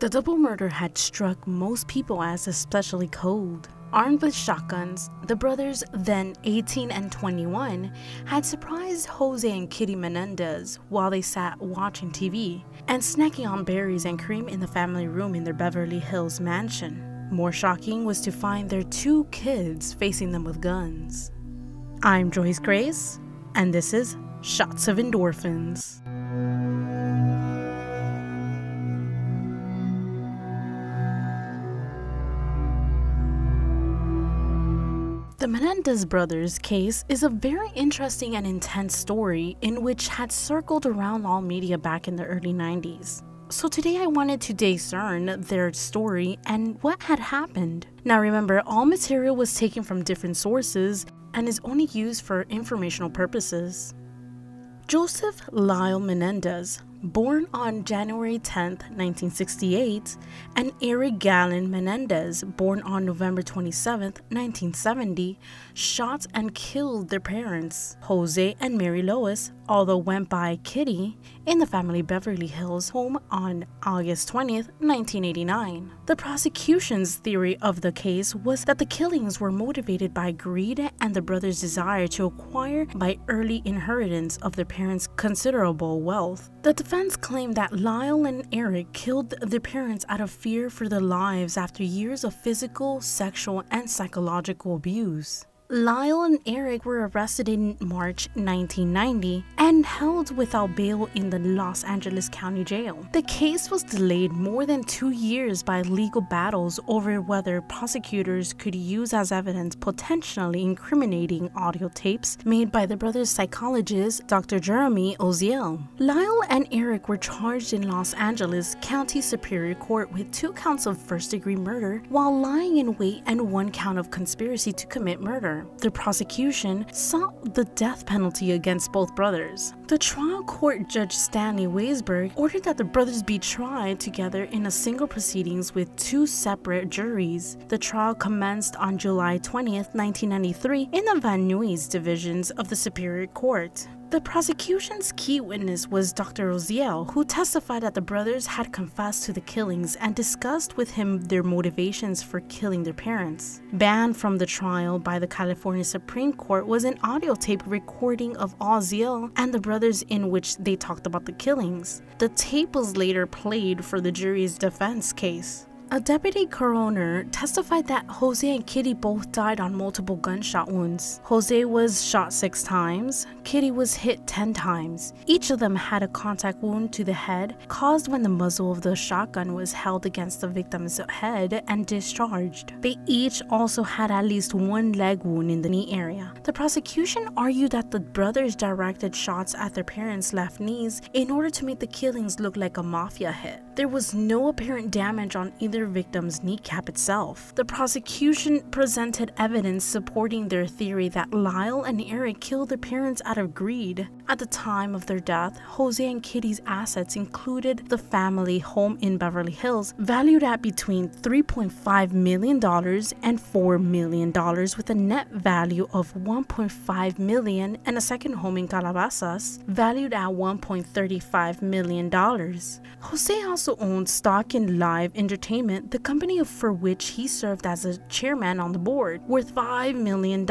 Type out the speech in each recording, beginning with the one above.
The double murder had struck most people as especially cold. Armed with shotguns, the brothers, then 18 and 21, had surprised Jose and Kitty Menendez while they sat watching TV and snacking on berries and cream in the family room in their Beverly Hills mansion. More shocking was to find their two kids facing them with guns. I'm Joyce Grace, and this is Shots of Endorphins. The Menendez brothers case is a very interesting and intense story in which had circled around all media back in the early 90s. So today I wanted to discern their story and what had happened. Now remember, all material was taken from different sources and is only used for informational purposes. Joseph Lyle Menendez Born on January 10, 1968, and Eric Galen Menendez, born on November 27, 1970, shot and killed their parents, Jose and Mary Lois, although went by Kitty, in the family Beverly Hills home on August 20, 1989. The prosecution's theory of the case was that the killings were motivated by greed and the brothers' desire to acquire by early inheritance of their parents' considerable wealth. The defense claimed that Lyle and Eric killed their parents out of fear for their lives after years of physical, sexual, and psychological abuse. Lyle and Eric were arrested in March 1990 and held without bail in the Los Angeles County Jail. The case was delayed more than two years by legal battles over whether prosecutors could use as evidence potentially incriminating audio tapes made by the brothers' psychologist, Dr. Jeremy Oziel. Lyle and Eric were charged in Los Angeles County Superior Court with two counts of first degree murder while lying in wait and one count of conspiracy to commit murder. The prosecution sought the death penalty against both brothers. The trial court judge Stanley Weisberg ordered that the brothers be tried together in a single proceedings with two separate juries. The trial commenced on July 20, 1993 in the Van Nuys divisions of the Superior Court. The prosecution's key witness was Dr. Oziel, who testified that the brothers had confessed to the killings and discussed with him their motivations for killing their parents. Banned from the trial by the California Supreme Court was an audio tape recording of Oziel and the brothers in which they talked about the killings. The tape was later played for the jury's defense case. A deputy coroner testified that Jose and Kitty both died on multiple gunshot wounds. Jose was shot six times, Kitty was hit 10 times. Each of them had a contact wound to the head caused when the muzzle of the shotgun was held against the victim's head and discharged. They each also had at least one leg wound in the knee area. The prosecution argued that the brothers directed shots at their parents' left knees in order to make the killings look like a mafia hit. There was no apparent damage on either victim's kneecap itself. The prosecution presented evidence supporting their theory that Lyle and Eric killed their parents out of greed. At the time of their death, Jose and Kitty's assets included the family home in Beverly Hills, valued at between $3.5 million and $4 million, with a net value of 1.5 million, and a second home in Calabasas, valued at $1.35 million. Jose also owned stock in Live Entertainment, the company for which he served as a chairman on the board, worth $5 million.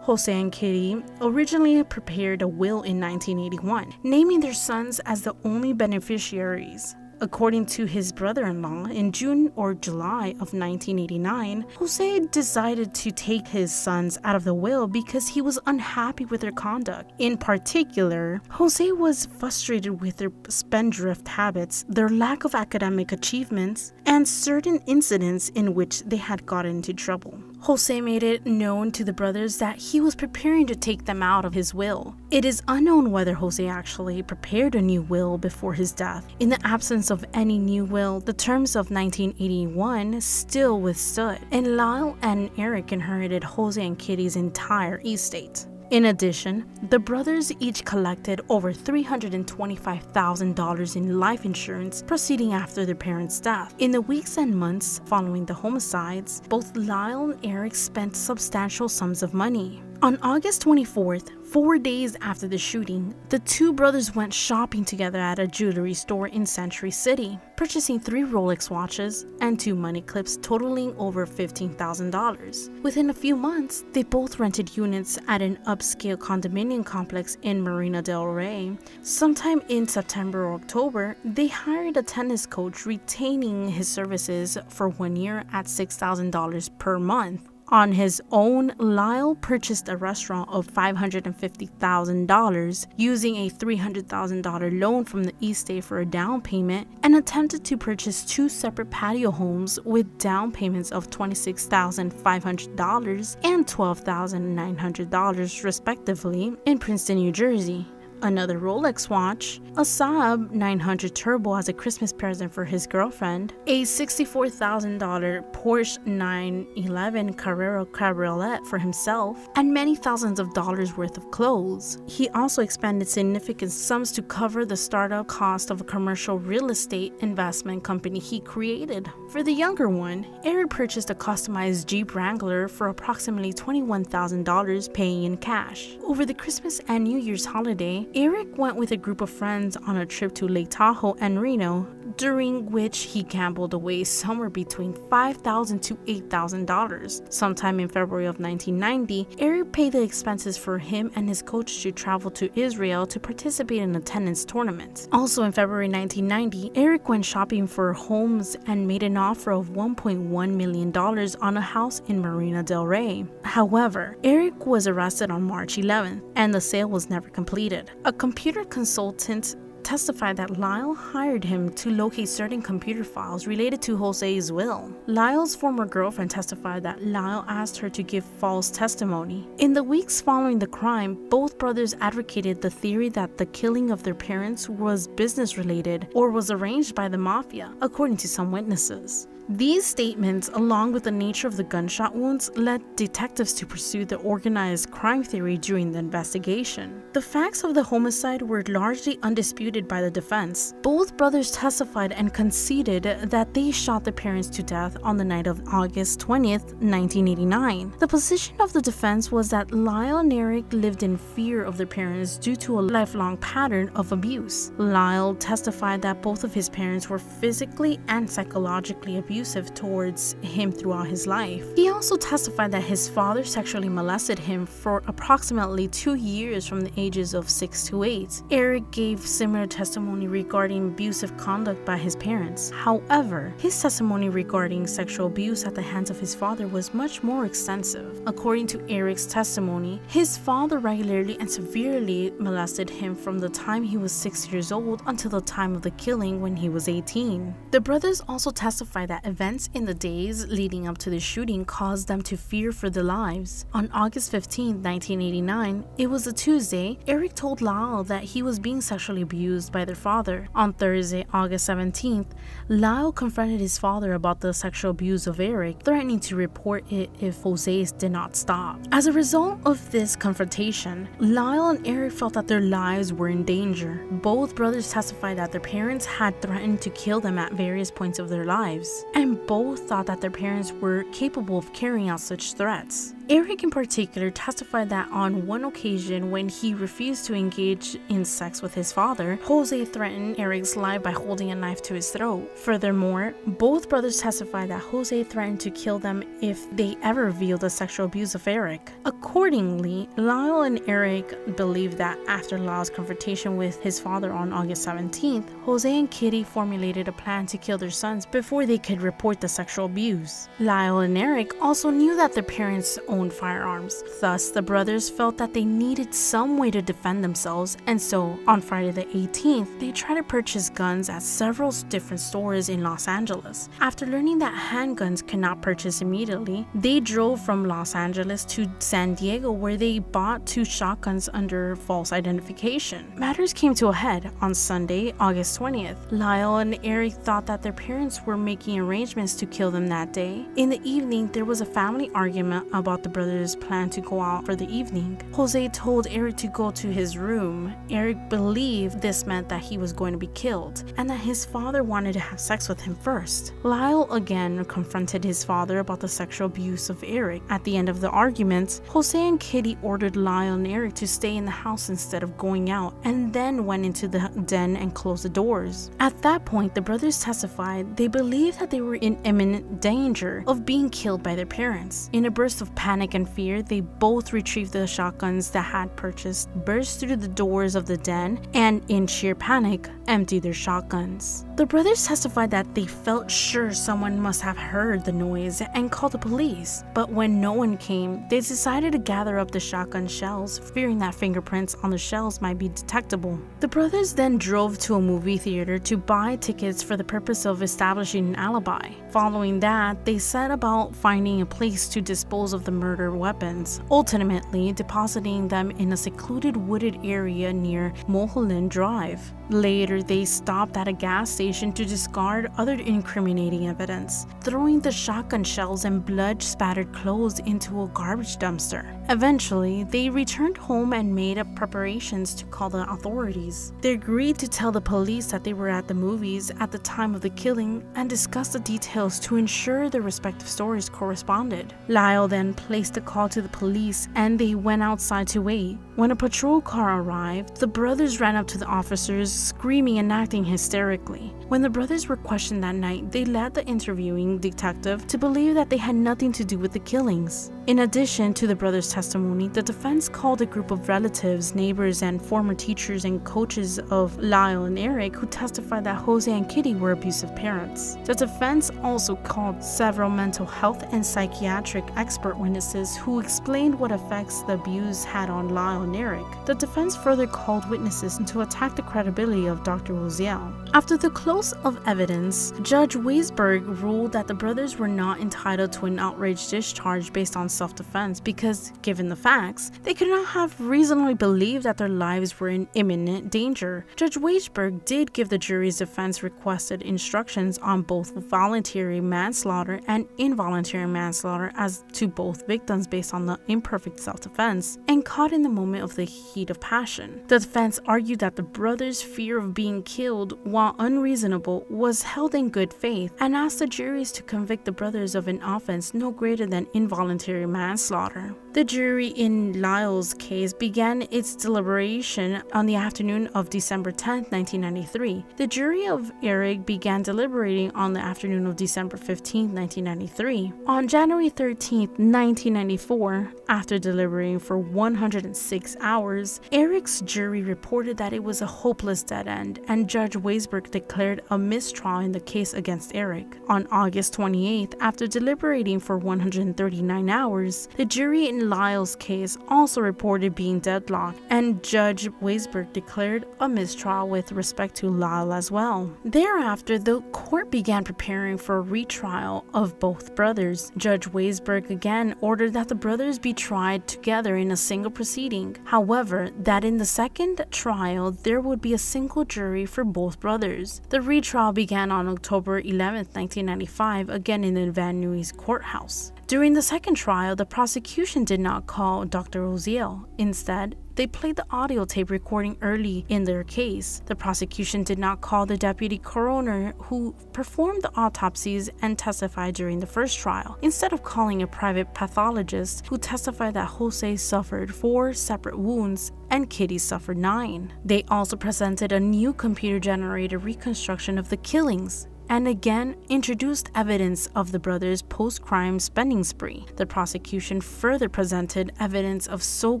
Jose and Kitty originally prepared a will in 1981, naming their sons as the only beneficiaries. According to his brother in law, in June or July of 1989, Jose decided to take his sons out of the will because he was unhappy with their conduct. In particular, Jose was frustrated with their spendthrift habits, their lack of academic achievements, and certain incidents in which they had gotten into trouble. Jose made it known to the brothers that he was preparing to take them out of his will. It is unknown whether Jose actually prepared a new will before his death. In the absence of any new will, the terms of 1981 still withstood, and Lyle and Eric inherited Jose and Kitty's entire estate. In addition, the brothers each collected over $325,000 in life insurance proceeding after their parents' death. In the weeks and months following the homicides, both Lyle and Eric spent substantial sums of money. On August 24th, four days after the shooting, the two brothers went shopping together at a jewelry store in Century City, purchasing three Rolex watches and two money clips totaling over $15,000. Within a few months, they both rented units at an upscale condominium complex in Marina del Rey. Sometime in September or October, they hired a tennis coach, retaining his services for one year at $6,000 per month. On his own, Lyle purchased a restaurant of $550,000 using a $300,000 loan from the Estate for a down payment and attempted to purchase two separate patio homes with down payments of $26,500 and $12,900 respectively in Princeton, New Jersey another Rolex watch, a Saab 900 Turbo as a Christmas present for his girlfriend, a $64,000 Porsche 911 Carrera Cabriolet for himself, and many thousands of dollars worth of clothes. He also expended significant sums to cover the startup cost of a commercial real estate investment company he created. For the younger one, Eric purchased a customized Jeep Wrangler for approximately $21,000 paying in cash. Over the Christmas and New Year's holiday, Eric went with a group of friends on a trip to Lake Tahoe and Reno, during which he gambled away somewhere between 5,000 to $8,000. Sometime in February of 1990, Eric paid the expenses for him and his coach to travel to Israel to participate in a tennis tournament. Also in February 1990, Eric went shopping for homes and made an offer of $1.1 million on a house in Marina del Rey. However, Eric was arrested on March 11th and the sale was never completed. A computer consultant testified that Lyle hired him to locate certain computer files related to Jose's will. Lyle's former girlfriend testified that Lyle asked her to give false testimony. In the weeks following the crime, both brothers advocated the theory that the killing of their parents was business related or was arranged by the mafia, according to some witnesses. These statements, along with the nature of the gunshot wounds, led detectives to pursue the organized crime theory during the investigation. The facts of the homicide were largely undisputed by the defense. Both brothers testified and conceded that they shot their parents to death on the night of August 20th, 1989. The position of the defense was that Lyle and Eric lived in fear of their parents due to a lifelong pattern of abuse. Lyle testified that both of his parents were physically and psychologically abusive abusive towards him throughout his life. He also testified that his father sexually molested him for approximately two years from the ages of 6 to 8. Eric gave similar testimony regarding abusive conduct by his parents. However, his testimony regarding sexual abuse at the hands of his father was much more extensive. According to Eric's testimony, his father regularly and severely molested him from the time he was 6 years old until the time of the killing when he was 18. The brothers also testified that events in the days leading up to the shooting caused them to fear for their lives. On August 15, 1989, it was a Tuesday, Eric told Lyle that he was being sexually abused by their father. On Thursday, August 17th, Lyle confronted his father about the sexual abuse of Eric, threatening to report it if Jose did not stop. As a result of this confrontation, Lyle and Eric felt that their lives were in danger. Both brothers testified that their parents had threatened to kill them at various points of their lives and both thought that their parents were capable of carrying out such threats. Eric, in particular, testified that on one occasion when he refused to engage in sex with his father, Jose threatened Eric's life by holding a knife to his throat. Furthermore, both brothers testified that Jose threatened to kill them if they ever revealed the sexual abuse of Eric. Accordingly, Lyle and Eric believed that after Lyle's confrontation with his father on August 17th, Jose and Kitty formulated a plan to kill their sons before they could report the sexual abuse. Lyle and Eric also knew that their parents own firearms. Thus, the brothers felt that they needed some way to defend themselves, and so on Friday the 18th, they tried to purchase guns at several different stores in Los Angeles. After learning that handguns cannot purchase immediately, they drove from Los Angeles to San Diego where they bought two shotguns under false identification. Matters came to a head on Sunday, August 20th. Lyle and Eric thought that their parents were making arrangements to kill them that day. In the evening, there was a family argument about about the brothers' plan to go out for the evening. Jose told Eric to go to his room. Eric believed this meant that he was going to be killed and that his father wanted to have sex with him first. Lyle again confronted his father about the sexual abuse of Eric. At the end of the argument, Jose and Kitty ordered Lyle and Eric to stay in the house instead of going out and then went into the den and closed the doors. At that point, the brothers testified they believed that they were in imminent danger of being killed by their parents. In a burst of panic and fear, they both retrieved the shotguns that had purchased, burst through the doors of the den, and in sheer panic, emptied their shotguns. The brothers testified that they felt sure someone must have heard the noise and called the police, but when no one came, they decided to gather up the shotgun shells, fearing that fingerprints on the shells might be detectable. The brothers then drove to a movie theater to buy tickets for the purpose of establishing an alibi. Following that, they set about finding a place to dispose of the murder weapons, ultimately depositing them in a secluded wooded area near Mulholland Drive. Later, they stopped at a gas station to discard other incriminating evidence, throwing the shotgun shells and blood spattered clothes into a garbage dumpster. Eventually, they returned home and made up preparations to call the authorities. They agreed to tell the police that they were at the movies at the time of the killing and discuss the details to ensure their respective stories corresponded. Lyle then placed a call to the police and they went outside to wait. When a patrol car arrived, the brothers ran up to the officers, screaming and acting hysterically. When the brothers were questioned that night, they led the interviewing detective to believe that they had nothing to do with the killings. In addition to the brothers' testimony, the defense called a group of relatives, neighbors, and former teachers and coaches of Lyle and Eric who testified that Jose and Kitty were abusive parents. The defense also called several mental health and psychiatric expert witnesses who explained what effects the abuse had on Lyle The defense further called witnesses to attack the credibility of Dr. Oziel. After the close of evidence, Judge Weisberg ruled that the brothers were not entitled to an outrage discharge based on self defense because, given the facts, they could not have reasonably believed that their lives were in imminent danger. Judge Weisberg did give the jury's defense requested instructions on both voluntary manslaughter and involuntary manslaughter as to both victims based on the imperfect self defense and caught in the moment of the heat of passion. The defense argued that the brothers' fear of being killed, while unreasonable, was held in good faith and asked the juries to convict the brothers of an offense no greater than involuntary manslaughter. The jury in Lyle's case began its deliberation on the afternoon of December 10, 1993. The jury of Eric began deliberating on the afternoon of December 15, 1993. On January 13, 1994, after deliberating for 106 hours, Eric's jury reported that it was a hopeless dead end, and Judge Weisberg declared a mistrial in the case against Eric. On August 28, after deliberating for 139 hours, the jury in Lyle's case also reported being deadlocked, and Judge Weisberg declared a mistrial with respect to Lyle as well. Thereafter, the court began preparing for a retrial of both brothers. Judge Weisberg again ordered that the brothers be tried together in a single proceeding. However, that in the second trial, there would be a single jury for both brothers. The retrial began on October 11, 1995, again in the Van Nuys courthouse. During the second trial, the prosecution did not call Dr. Oziel. Instead, they played the audio tape recording early in their case. The prosecution did not call the deputy coroner who performed the autopsies and testified during the first trial, instead of calling a private pathologist who testified that Jose suffered four separate wounds and Kitty suffered nine. They also presented a new computer generated reconstruction of the killings and again introduced evidence of the brothers' post crime spending spree. The prosecution further presented evidence of so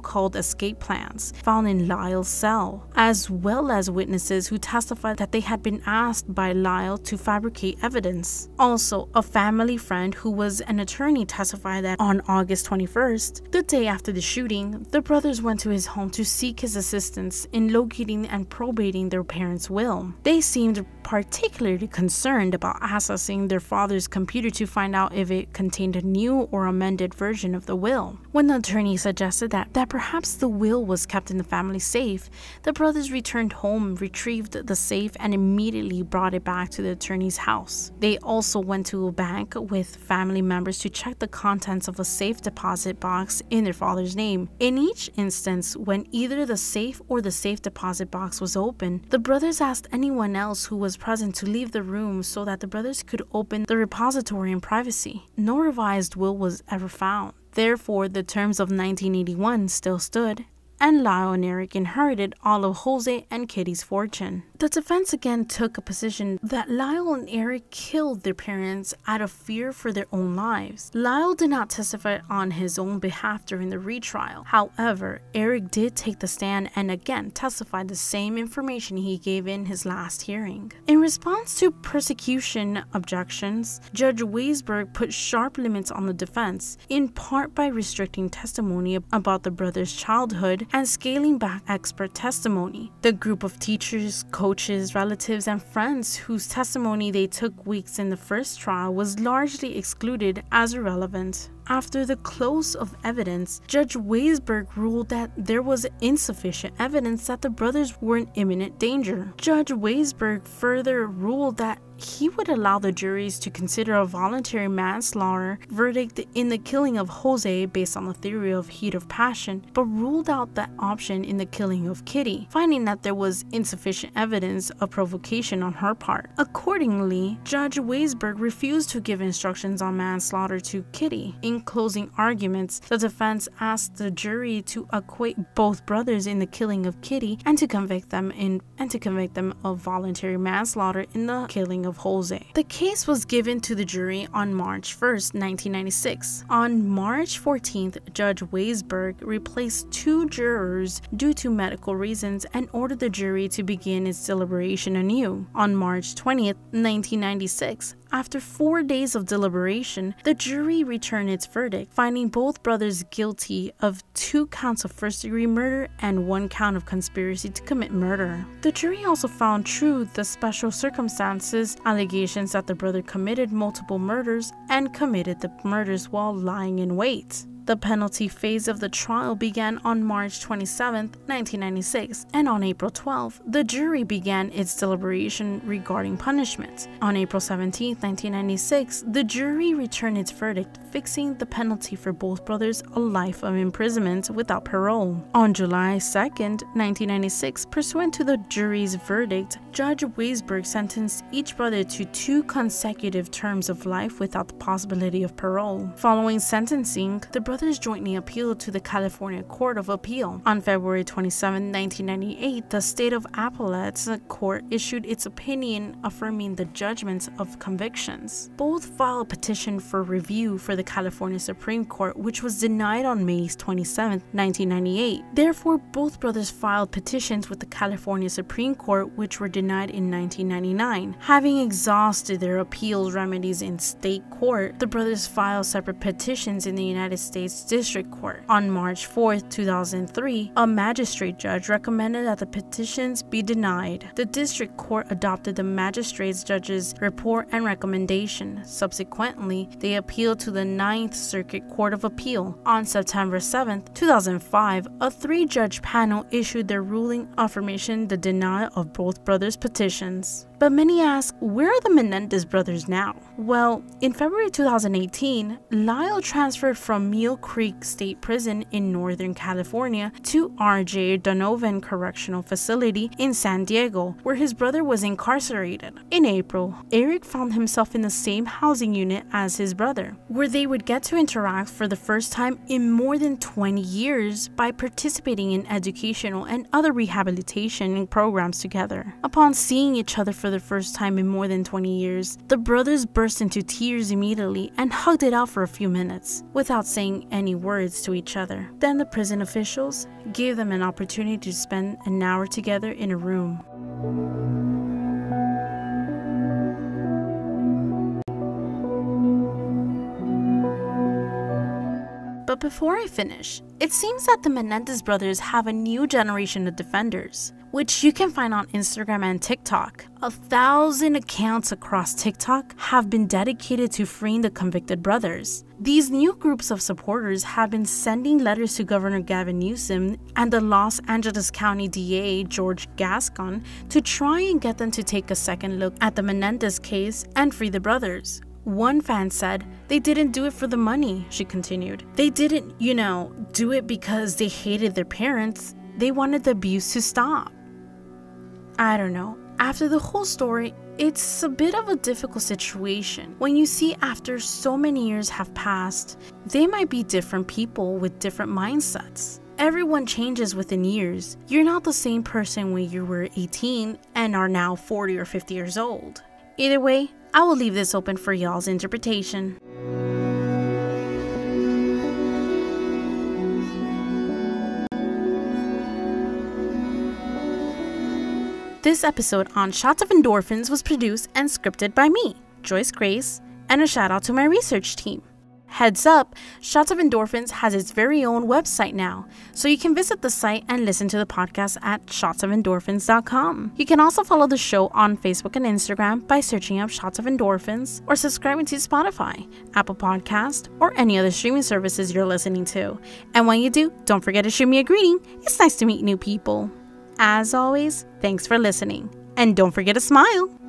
called escape plans found in Lyle's cell, as well as witnesses who testified that they had been asked by Lyle to fabricate evidence. Also, a family friend who was an attorney testified that on August 21st, the day after the shooting, the brothers went to his home to seek his assistance in locating and probating their parents' will. They seemed particularly concerned warned about accessing their father's computer to find out if it contained a new or amended version of the will. When the attorney suggested that, that perhaps the will was kept in the family safe, the brothers returned home, retrieved the safe, and immediately brought it back to the attorney's house. They also went to a bank with family members to check the contents of a safe deposit box in their father's name. In each instance, when either the safe or the safe deposit box was open, the brothers asked anyone else who was present to leave the room so that the brothers could open the repository in privacy. No revised will was ever found. Therefore, the terms of 1981 still stood, and Lyle and Eric inherited all of Jose and Kitty's fortune. The defense again took a position that Lyle and Eric killed their parents out of fear for their own lives. Lyle did not testify on his own behalf during the retrial. However, Eric did take the stand and again testified the same information he gave in his last hearing. In response to persecution objections, Judge Weisberg put sharp limits on the defense, in part by restricting testimony about the brothers' childhood and scaling back expert testimony. The group of teachers, coaches, relatives, and friends whose testimony they took weeks in the first trial was largely excluded as irrelevant. After the close of evidence, Judge Weisberg ruled that there was insufficient evidence that the brothers were in imminent danger. Judge Weisberg further ruled that he would allow the juries to consider a voluntary manslaughter verdict in the killing of Jose based on the theory of heat of passion, but ruled out that option in the killing of Kitty, finding that there was insufficient evidence of provocation on her part. Accordingly, Judge Weisberg refused to give instructions on manslaughter to Kitty. In closing arguments, the defense asked the jury to acquit both brothers in the killing of Kitty and to convict them in and to convict them of voluntary manslaughter in the killing of Jose. The case was given to the jury on March 1, 1996. On March 14th, Judge Weisberg replaced two jurors due to medical reasons and ordered the jury to begin its deliberation anew. On March 20th, 1996, after four days of deliberation, the jury returned its verdict, finding both brothers guilty of two counts of first degree murder and one count of conspiracy to commit murder. The jury also found true the special circumstances allegations that the brother committed multiple murders and committed the murders while lying in wait. The penalty phase of the trial began on March 27, 1996, and on April 12, the jury began its deliberation regarding punishment. On April 17, 1996, the jury returned its verdict, fixing the penalty for both brothers a life of imprisonment without parole. On July 2, 1996, pursuant to the jury's verdict, Judge Weisberg sentenced each brother to two consecutive terms of life without the possibility of parole. Following sentencing, the brothers brothers jointly appealed to the California Court of Appeal. On February 27, 1998, the state of Appellate's court issued its opinion affirming the judgments of convictions. Both filed a petition for review for the California Supreme Court, which was denied on May 27, 1998. Therefore, both brothers filed petitions with the California Supreme Court, which were denied in 1999. Having exhausted their appeals remedies in state court, the brothers filed separate petitions in the United States District Court. On March 4, 2003, a magistrate judge recommended that the petitions be denied. The district court adopted the magistrate judge's report and recommendation. Subsequently, they appealed to the Ninth Circuit Court of Appeal. On September 7, 2005, a three judge panel issued their ruling affirmation the denial of both brothers' petitions. But many ask, where are the Menendez brothers now? Well, in February 2018, Lyle transferred from Mule Creek State Prison in Northern California to RJ Donovan Correctional Facility in San Diego, where his brother was incarcerated. In April, Eric found himself in the same housing unit as his brother, where they would get to interact for the first time in more than 20 years by participating in educational and other rehabilitation programs together. Upon seeing each other for the first time in more than 20 years, the brothers burst into tears immediately and hugged it out for a few minutes without saying any words to each other. Then the prison officials gave them an opportunity to spend an hour together in a room. But before I finish, it seems that the Menendez brothers have a new generation of defenders, which you can find on Instagram and TikTok. A thousand accounts across TikTok have been dedicated to freeing the convicted brothers. These new groups of supporters have been sending letters to Governor Gavin Newsom and the Los Angeles County DA George Gascon to try and get them to take a second look at the Menendez case and free the brothers. One fan said, They didn't do it for the money, she continued. They didn't, you know, do it because they hated their parents. They wanted the abuse to stop. I don't know. After the whole story, it's a bit of a difficult situation. When you see after so many years have passed, they might be different people with different mindsets. Everyone changes within years. You're not the same person when you were 18 and are now 40 or 50 years old. Either way, I will leave this open for y'all's interpretation. This episode on Shots of Endorphins was produced and scripted by me, Joyce Grace, and a shout out to my research team. Heads up, Shots of Endorphins has its very own website now, so you can visit the site and listen to the podcast at shotsofendorphins.com. You can also follow the show on Facebook and Instagram by searching up Shots of Endorphins or subscribing to Spotify, Apple Podcast, or any other streaming services you're listening to. And when you do, don't forget to shoot me a greeting. It's nice to meet new people. As always, thanks for listening. And don't forget to smile.